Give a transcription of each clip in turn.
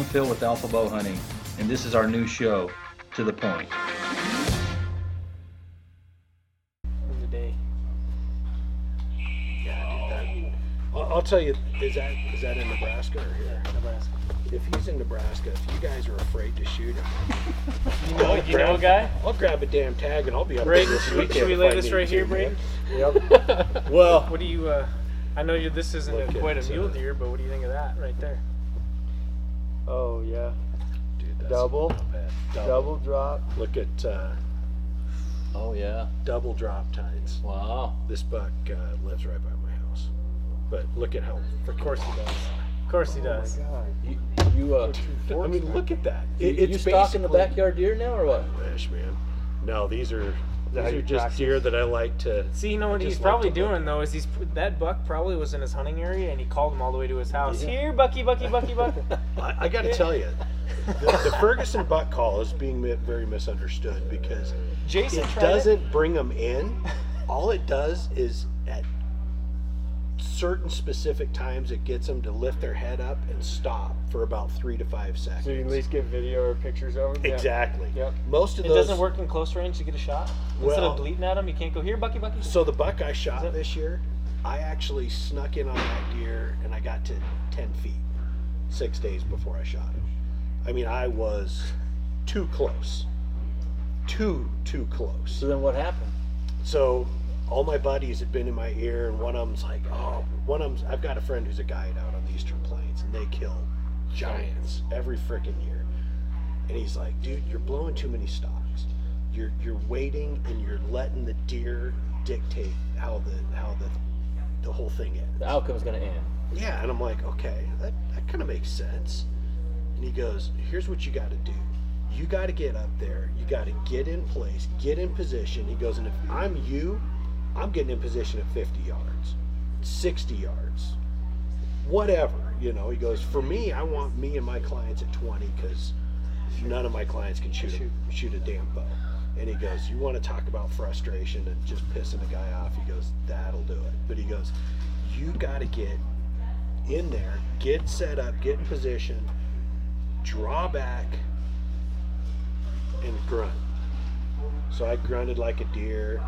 I'm Phil with Alpha Bow Hunting, and this is our new show, To the Point. of the day. Yeah, dude, that, I'll, I'll tell you, is that is that in Nebraska or here? Nebraska. If he's in Nebraska, if you guys are afraid to shoot him, You know, you know a guy? I'll grab a damn tag and I'll be up there this should we, weekend. should we lay this right here, man. Braden? Yep. Well, What do you, uh, I know you this isn't a, quite a mule deer, but what do you think of that right there? Oh yeah, Dude, that's Double? not bad. Double. double drop. Look at uh, Oh yeah. double drop tines. Wow. This buck uh, lives right by my house. But look at how. Of course he does. Of course he does. God. You, you uh, I mean, look at that. you, It, you it's stalking the basically- backyard deer now or what? Wish, man. No, these are that how these are just practice? deer that I like to. See, you know what he's just like probably doing though is he's that buck probably was in his hunting area and he called him all the way to his house. Yeah. Here, Bucky, Bucky, Bucky, Bucky. I, I got to tell you, the, the Ferguson buck call is being very misunderstood because Jason it doesn't bring them in. All it does is at certain specific times it gets them to lift their head up and stop for about three to five seconds. So you at least get video or pictures of them. Yeah. Exactly. Yep. Most of It those. doesn't work in close range to get a shot. Instead Well- of bleating at them, you can't go here, Bucky, Bucky. So the buck I shot Is this year, I actually snuck in on that deer and I got to ten feet six days before I shot him. I mean, I was too close, too too close. So then what happened? So all my buddies had been in my ear, and one of them's like, "Oh, one of them's." I've got a friend who's a guide out on the Eastern Plains, and they kill giants every freaking year. And he's like, "Dude, you're blowing too many stocks. You're you're waiting, and you're letting the deer dictate how the how the the whole thing ends." The outcome's gonna end. Yeah, and I'm like, okay, that, that kind of makes sense. And he goes, here's what you got to do. You got to get up there. You got to get in place, get in position. He goes, and if I'm you, I'm getting in position at 50 yards, 60 yards, whatever. You know, he goes, for me, I want me and my clients at 20 because none of my clients can shoot a, shoot a damn bow. And he goes, you want to talk about frustration and just pissing a guy off? He goes, that'll do it. But he goes, you got to get in there, get set up, get in position, draw back, and grunt. So I grunted like a deer,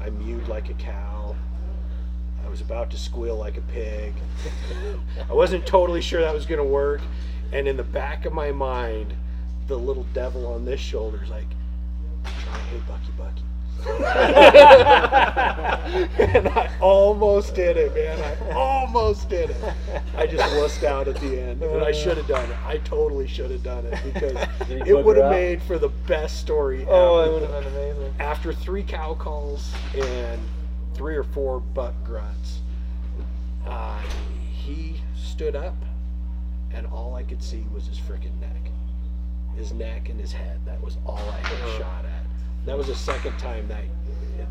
I mewed like a cow, I was about to squeal like a pig. I wasn't totally sure that was going to work. And in the back of my mind, the little devil on this shoulder is like, hey, Bucky, Bucky. And I almost did it, man. I almost did it. I just wussed out at the end, and I should have done it. I totally should have done it because it would have made for the best story oh, ever. it would have been amazing. After three cow calls and three or four buck grunts, uh, he stood up, and all I could see was his freaking neck, his neck and his head. That was all I had shot at. That was the second time that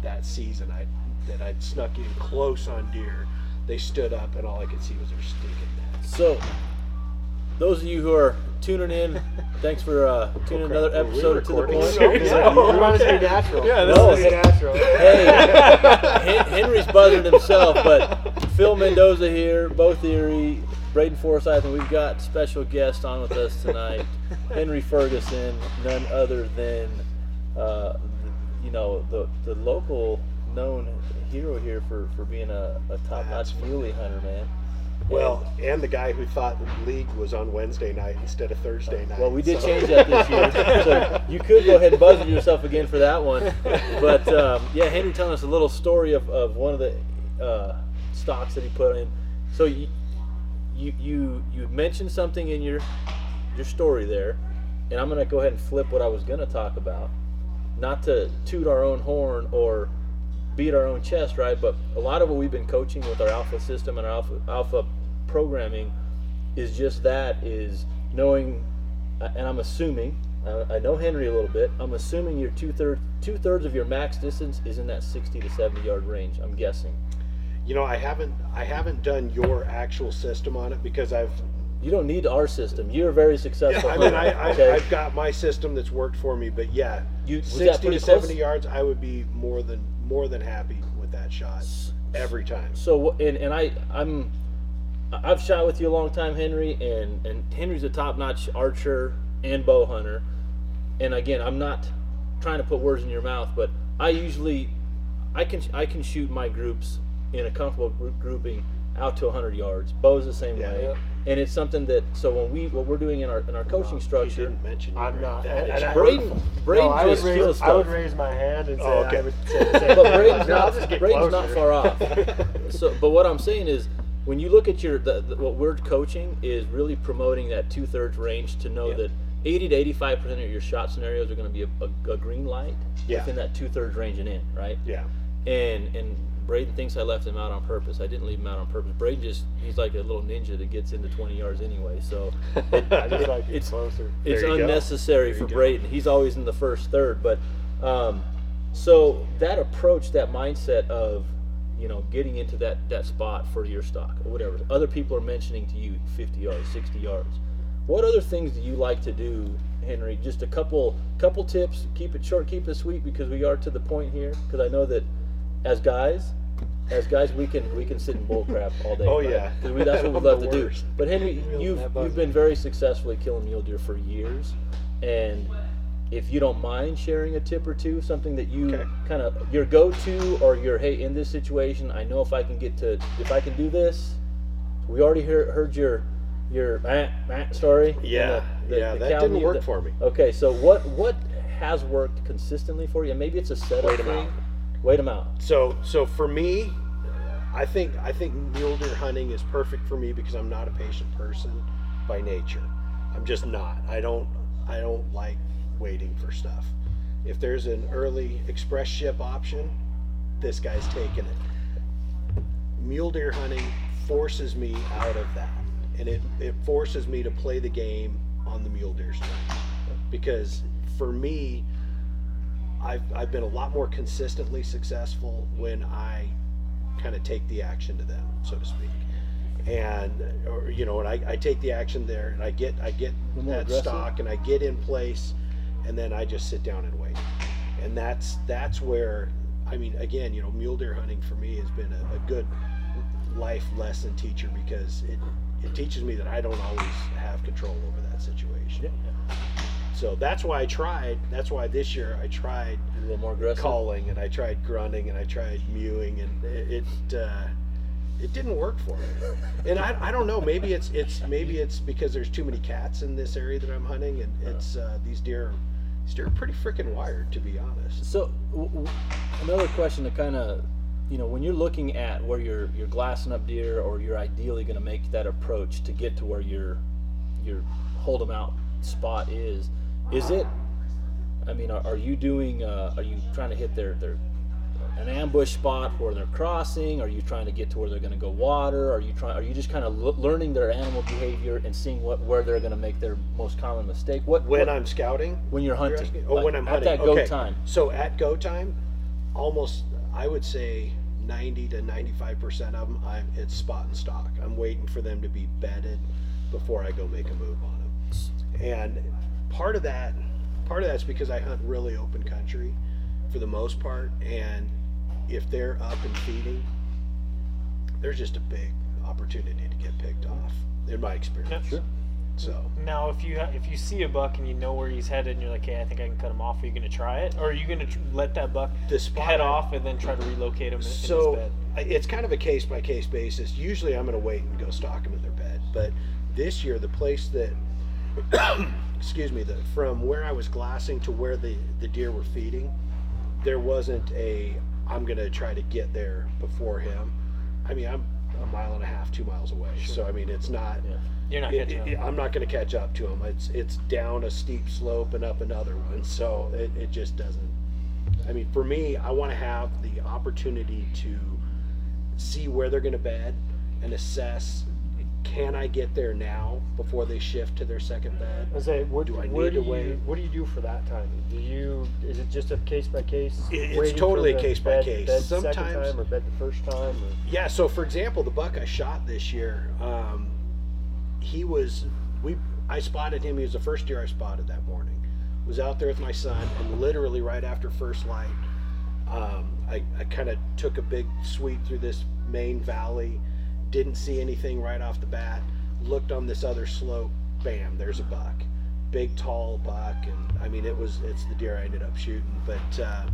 that season I that I'd snuck in close on deer. They stood up, and all I could see was their stinking neck. So, those of you who are tuning in, thanks for uh, tuning in crap, another episode To the? Point. Seriously? Yeah, you want to stay natural. Yeah, this this is is- natural. Hey, Henry's buzzing himself, but Phil Mendoza here, both Erie, Braden Forsyth, and we've got special guest on with us tonight, Henry Ferguson, none other than, uh, you know, the the local known hero here for, for being a, a top notch muley hunter, man. Well, and the guy who thought the league was on Wednesday night instead of Thursday night. Well, we did so- change that this year, so you could go ahead and buzz yourself again for that one. But um, yeah, Henry telling us a little story of, of one of the uh, stocks that he put in. So you you you you mentioned something in your your story there, and I'm gonna go ahead and flip what I was gonna talk about. Not to toot our own horn or beat our own chest, right? But a lot of what we've been coaching with our alpha system and our alpha alpha programming is just that is knowing uh, and i'm assuming I- know henry a little bit i'm assuming your two-thirds two-thirds of your max distance is in that 60 to 70 yard range i'm guessing You know, I haven't I haven't done your actual system on it because I've you don't need our system you're very successful I mean I, I, okay? I've got my system that's worked for me, but yeah, You- sixty to seventy close? yards, I would be more than more than happy with that shot every time. so and, and i i'm I- I've shot with you a long time, Henry, and and Henry's a top-notch archer and bow hunter. And again, I'm not trying to put words in your mouth, but I usually I can I can shoot my groups in a comfortable group grouping out to 100 yards. Bow's the same Yeah. way, Yep. And it's something that so when we what we're doing in our in our coaching He structure, didn't mention you, I'm not. That and- and I- Braden. Braden no, I would just raise. kills I would stuff. raise my hand and oh, say, Oh, okay. I would say, say but Braden's no, I'll not just get Braden's not closer. far off. so, but what I'm saying is, when you look at your the, the, what we're coaching is really promoting that two thirds range to know Yeah. that 80 to 85 percent of your shot scenarios are going to be a, a, a green light Yeah. within that two thirds range and in, right? Yeah. And and Braden thinks I left him out on purpose. I didn't leave him out on purpose. Braden just he's like a little ninja that gets into 20 yards anyway. So I just like It's- closer. it's There unnecessary for you go. Braden. He's always in the first third, but um, so that approach, that mindset of you know getting into that that spot for your stock or whatever. Other people are mentioning to you 50 yards, 60 yards. What other things do you like to do, Henry? Just a couple couple tips. Keep it short, keep it sweet, because we are to the point here. Because I know that as guys. As guys, we can we can sit in bull crap all day. Oh, right? yeah. 'Cause we, that's what we love the to do. But Henry, you've you've been very successfully killing mule deer for years, and if you don't mind sharing a tip or two, something that you Okay. kind of your go-to or your hey in this situation, I know if I can get to if I can do this. We already heard, heard your your Matt, Matt story. Yeah. the- the- yeah. the that didn't work that- for me. Okay, so what what has worked consistently for you? And maybe it's a setup Wait 'em thing. Wait them out. So so for me, I think I think mule deer hunting is perfect for me because I'm not a patient person by nature. I'm just not. I don't I don't like waiting for stuff. If there's an early express ship option, this guy's taking it. Mule deer hunting forces me out of that. And it, it forces me to play the game on the mule deer strength. Because for me, I've, I've been a lot more consistently successful when I kind of take the action to them, so to speak. And or you know, and I, I take the action there, and I get I get that aggressive? stock, and I get in place, and then I just sit down and wait. And that's that's where I mean, again, you know, mule deer hunting for me has been a, a good life lesson teacher because it it teaches me that I don't always have control over that situation. So that's why I tried. That's why this year I tried A little more aggressive. calling and I tried grunting and I tried mewing and it it, uh, it didn't work for me. And I, I don't know. Maybe it's it's maybe it's because there's too many cats in this area that I'm hunting and it's uh, these deer these deer are pretty freaking wired to be honest. So w- w- another question to kind of, you know, when you're looking at where you're you're glassing up deer, or you're ideally going to make that approach to get to where your your them out spot is, is it? I mean, are, are you doing? Uh, are you trying to hit their their an ambush spot where they're crossing? Are you trying to get to where they're going to go water? Are you trying? Are you just kind of l- learning their animal behavior and seeing what where they're going to make their most common mistake? What When what- I'm scouting, when you're you're hunting? asking? oh, Like, when I'm at hunting, that go okay. time. So at go time, almost I would say 90 to 95 percent of them, I'm it's spot and stock. I'm waiting for them to be bedded before I go make a move on them. And part of that, part of that's because I hunt really open country, for the most part. And if they're up and feeding, there's just a big opportunity to get picked off, in my experience. Sure. So Now, if you if you see a buck and you know where he's headed, and you're like, "Hey, I think I can cut him off," are you going to try it, or are you going to tr- let that buck head I- off and then try to relocate him in, So in his bed? It's kind of a case by case basis. Usually, I'm going to wait and go stalk them in their bed. But this year, the place that, excuse me, the, from where I was glassing to where the the deer were feeding, there wasn't a. I'm going to try to get there before him. I mean, I'm a mile and a half, two miles away. So I mean, it's not. Yeah. You're not it- catching it- him. I'm not going to catch up to him. It's it's down a steep slope and up another one, so it, it just doesn't. I mean, for me, I want to have the opportunity to see where they're going to bed and assess. Can I get there now before they shift to their second bed? I say, what Do I where need do to you, wait? What do you do for that time? Do you? Is it just a case by case? It- it's totally a case by bed- case. Bed Sometimes- time or bed the first time. Or, Yeah. So, for example, the buck I shot this year, um, he was we. I spotted him. He was the first deer I spotted that morning. Was out there with my son, and literally right after first light, um, I, I kind of took a big sweep through this main valley, didn't see anything right off the bat. Looked on this other slope, bam, there's a buck, big tall buck, and I mean it was it's the deer I ended up shooting. But uh,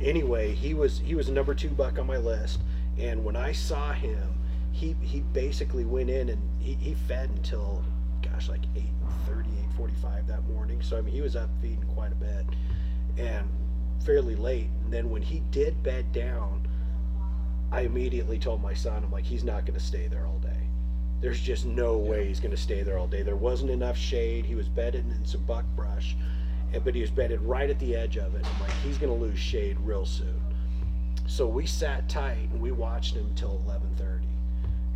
anyway, he was he was a number two buck on my list, and when I saw him, he he basically went in and he, he fed until gosh like 8.30 8.45 that morning so i mean he was up feeding quite a bit and fairly late and then when he did bed down i immediately told my son i'm like he's not going to stay there all day. There's just no way he's going to stay there all day. There wasn't enough shade. He was bedded in some buck brush but he was bedded right at the edge of it. I'm like he's going to lose shade real soon. So we sat tight and we watched him till 11:30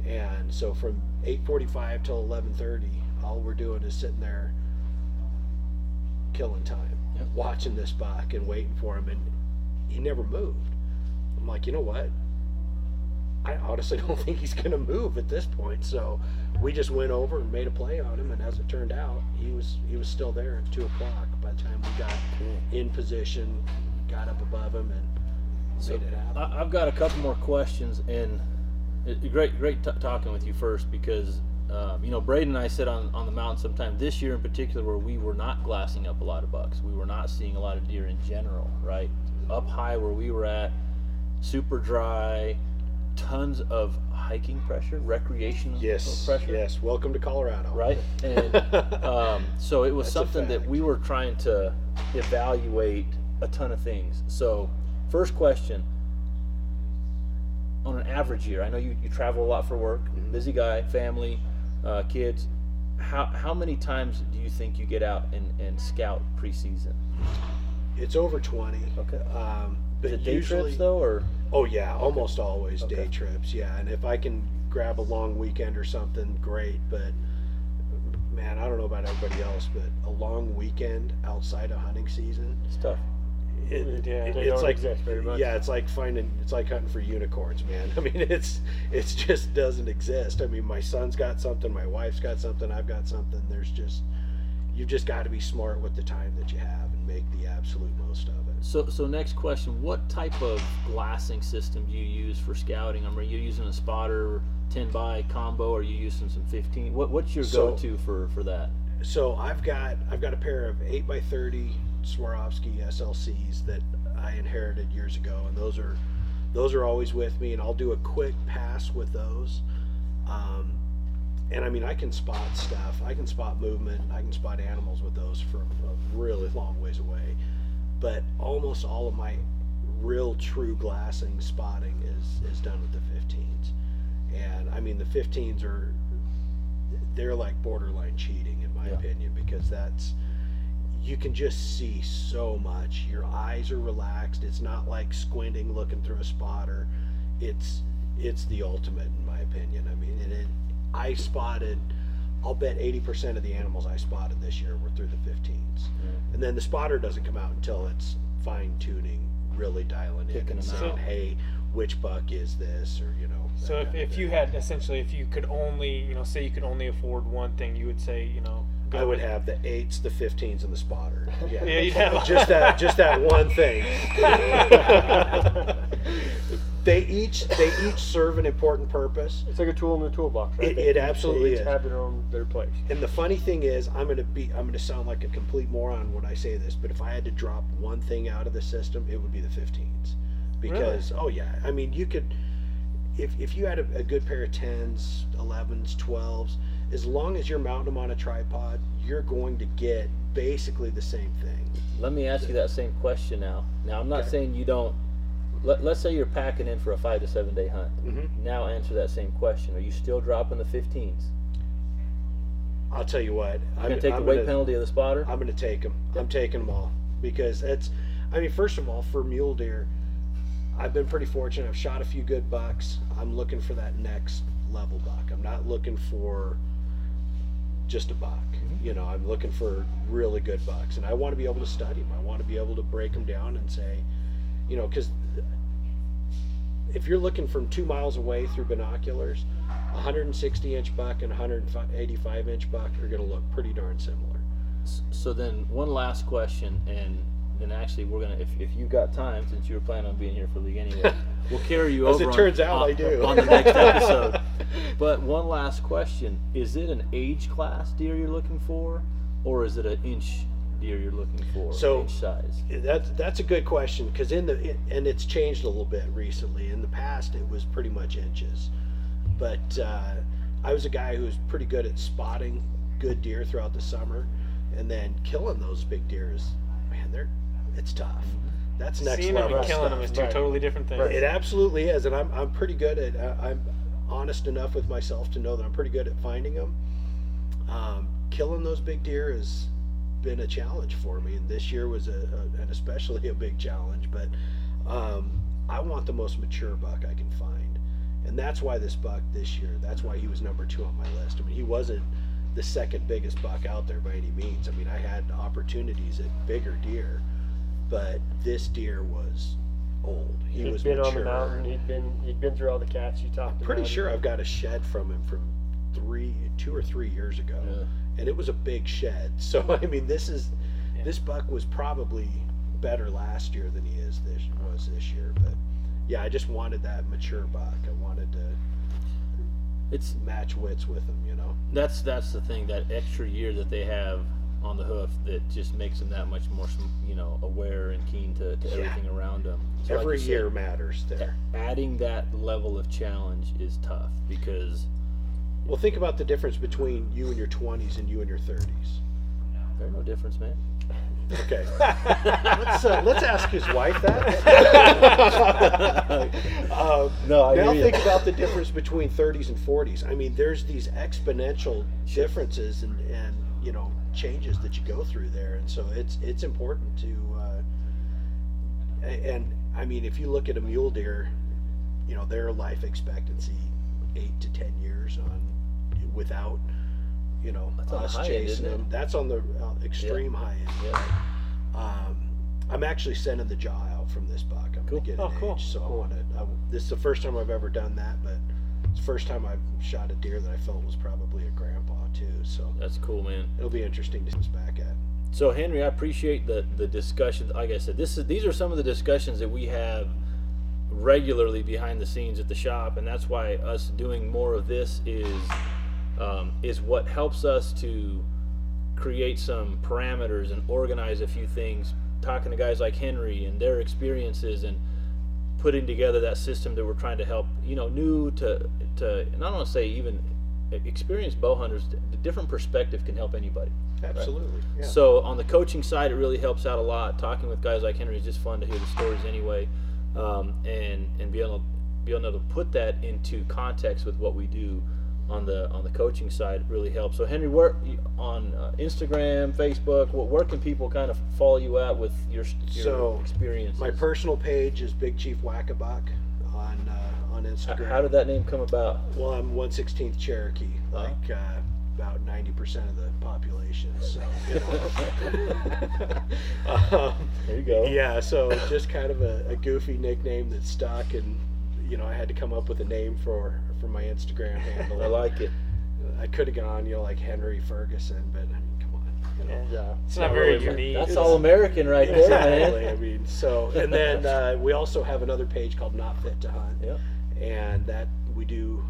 and so from 8:45 till 11:30 all we're doing is sitting there killing time Yep. watching this buck and waiting for him and he never moved. I'm like you know what i honestly don't think he's going to move at this point so we just went over and made a play on him and as it turned out he was he was still there at 2 o'clock by the time we got in position got up above him and So made it happen I, I've got a couple more questions, and it, great, great t- talking with you first because um, you know Braden and I sit on on the mountain sometime this year in particular where we were not glassing up a lot of bucks. We were not seeing a lot of deer in general, right? Up high where we were at, super dry, tons of hiking pressure, recreational yes pressure yes welcome to colorado right? And um, so it was That's something that we were trying to evaluate a ton of things. So, first question on an average year, I know you, you travel a lot for work, Mm-hmm. busy guy, family, uh, kids. How, how many times do you think you get out and, and scout preseason? It's over 20. Okay. Um, but Is it day usually, trips though, or Oh yeah, almost always Okay. day trips. Yeah, and if I can grab a long weekend or something, great. But man, I don't know about everybody else, but a long weekend outside of hunting season, it's tough? it, Yeah, it- it's like exist very much. yeah, it's like finding it's like hunting for unicorns, man. I mean, it's it just doesn't exist. I mean, my son's got something, my wife's got something, I've got something. There's just you've just got to be smart with the time that you have and make the absolute most of it. So, so next question: What type of glassing system do you use for scouting? I mean, are you using a spotter, ten by combo? Or are you using some fifteen? What, what's your So- go-to for for that? So I've got I've got a pair of eight by thirty Swarovski SLCs that I inherited years ago, and those are those are always with me, and I'll do a quick pass with those. Um, and I mean, I can spot stuff. I can spot movement. I can spot animals with those from a really long ways away. But almost all of my real true glassing spotting is is done with the 15s. And I mean, the 15s are they're like borderline cheating in my Yeah. opinion because that's you can just see so much. Your eyes are relaxed. It's not like squinting looking through a spotter. It's it's the ultimate in my opinion. I mean, and it, I spotted I'll bet 80% of the animals I spotted this year were through the 15s. Mm-hmm. And then the spotter doesn't come out until it's fine tuning, really dialing in and saying, out. "Hey, which buck is this?" or you know. So if, if you had essentially, if you could only, you know, say you could only afford one thing, you would say, you know, I would have the eights, the fifteens, and the spotter. Yeah, Yeah, you'd have just that, just that one thing. they each, they each serve an important purpose. It's like a tool in the toolbox, right? It- They it absolutely they each is. have their own their place. And the funny thing is, I'm gonna be, I'm gonna sound like a complete moron when I say this, but if I had to drop one thing out of the system, it would be the 15s, because oh yeah, I mean you could, if if you had a, a good pair of 10s, 11s, 12s, as long as you're mounting them on a tripod, you're going to get basically the same thing. Let me ask you that same question now. Now, I'm not Okay. saying you don't. Let, let's say you're packing in for a five to seven day hunt. Mhm. Now, answer that same question. Are you still dropping the 15s? I'll tell you what, You're I'm gonna take I'm the weight gonna- penalty of the spotter. I'm going to take them. I'm taking them all because it's. I mean, first of all, for mule deer, I've been pretty fortunate. I've shot a few good bucks. I'm looking for that next level buck. I'm not looking for just a buck. Mm-hmm. You know, I'm looking for really good bucks, and I want to be able to study them. I want to be able to break them down and say, you know, because if you're looking from two miles away through binoculars, a 160 inch buck and a 185 inch buck are going to look pretty darn similar. So then, one last question, and and actually we're gonna if, if you got time since you were planning on being here for league anyway, we'll carry you As over. it on- turns out, on, I do. on the next episode. But one last question: Is it an age class deer you're looking for, or is it an inch deer you're looking for? So- inch size. That's that's a good question because in the it, and it's changed a little bit recently. In the past, it was pretty much inches, but uh, I was a guy who was pretty good at spotting good deer throughout the summer, and then killing those big deer is man, they're it's tough. That's next Seeing them level and killing stuff. them is two Right. totally different things. It absolutely is, and I'm I'm pretty good at uh, I'm honest enough with myself to know that I'm pretty good at finding them. Um, killing those big deer has been a challenge for me, and this year was a, a and especially a big challenge. But um, I want the most mature buck I can find, and that's why this buck this year. That's why he was number two on my list. I mean, he wasn't the second biggest buck out there by any means. I mean, I had opportunities at bigger deer, but this deer was old. He He'd was been on the mountain. He'd been he'd been through all the cats you talked about. Pretty sure I've got a shed from him from three, two or three years ago, Yeah. and it was a big shed. So I mean, this is this buck was probably better last year than he is this was this year. But yeah, I just wanted that mature buck. I wanted to It's match wits with him. You know, that's that's the thing that extra year that they have on the hoof that just makes them that much more you know aware and keen to, to Yeah. everything around them. So like every said, year matters there. adding that level of challenge is tough because Well, think about the difference between you and your 20s and you and your 30s. there's no difference, man. Okay, let's uh, let's ask his wife that. um, No, I now think about the difference between 30s and 40s. I mean, there's these exponential differences and, and you know changes that you go through there, and so it's it's important to. Uh, and I mean, if you look at a mule deer, you know their life expectancy eight to ten years on without you know That's us chasing them. That's on the uh, extreme high end. Yeah. Um, I'm actually sending the jaw out from this buck. I'm Cool. gonna get Oh, cool. so I want to. This is the first time I've ever done that, but it's the first time I've shot a deer that I felt was probably a grandpa too. So That's cool, man. it'll be interesting to see back at. So Henry, I appreciate the the discussion. Like I said, this is these are some of the discussions that we have regularly behind the scenes at the shop, and that's why us doing more of this is um, is what helps us to create some parameters and organize a few things. Talking to guys like Henry and their experiences and putting together that system that we're trying to help you know new to to and I don't want to say even experienced bow hunters. The different perspective can help anybody. Absolutely. Yeah. So on the coaching side, it really helps out a lot. Talking with guys like Henry is just fun to hear the stories anyway, um, and and be able to be able to put that into context with what we do on the on the coaching side really helps. So Henry, where on uh, Instagram, Facebook, where, where can people kind of follow you at with your, your So, experiences? My personal page is Big Chief Whackabuck on uh, on Instagram. How did that name come about? Well, I'm 116th Cherokee, like uh, about 90% of the population. So, you know. um, There you go. Yeah, so just kind of a, a goofy nickname that stuck, and you know, I had to come up with a name for for my Instagram handle. I like it. I could have gone, you know, like Henry Ferguson, but I mean, come on. You know. Yeah. It's not very unique. That's all American right there, Exactly. I mean, so and then uh, we also have another page called Not Fit to Hunt, Yep. and that we do.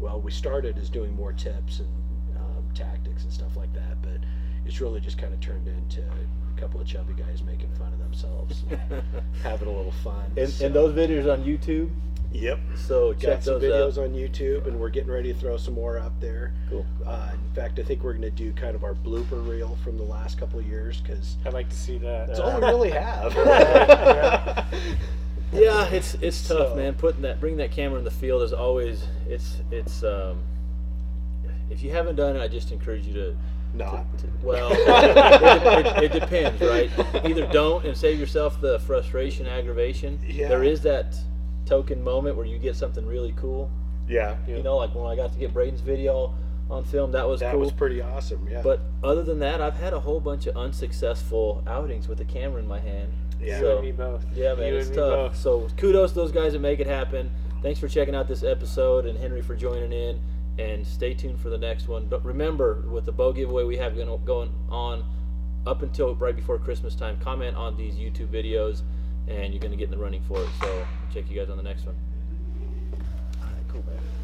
Well, we started as doing more tips and um, tactics and stuff like that, but it's really just kind of turned into a couple of chubby guys making fun of themselves, and having a little fun. And, So- and those videos on YouTube. Yep. So check Got some those videos out. on YouTube, and we're getting ready to throw some more up there. Cool. Uh, in fact, I think we're going to do kind of our blooper reel from the last couple of years because I'd like to see that. it's all we really have. Yeah, it's it's tough, So- man. Putting that, bringing that camera in the field is always it's it's. Um, if you haven't done it, I just encourage you to. Not. to well, it, it, it depends, right? Either don't and save yourself the frustration, aggravation. Yeah. There is that token moment where you get something really cool. Yeah. You know, like when I got to get Braden's video on film, that was That cool. was pretty awesome. Yeah. But other than that, I've had a whole bunch of unsuccessful outings with a camera in my hand. Yeah. You So- and me both. Yeah, man, you it's and tough. So kudos to those guys that make it happen. Thanks for checking out this episode and Henry for joining in. And stay tuned for the next one. But remember, with the bow giveaway we have gonna- going on, up until right before Christmas time. Comment on these YouTube videos, and you're going to get in the running for it. So check you guys on the next one. All right, cool, man.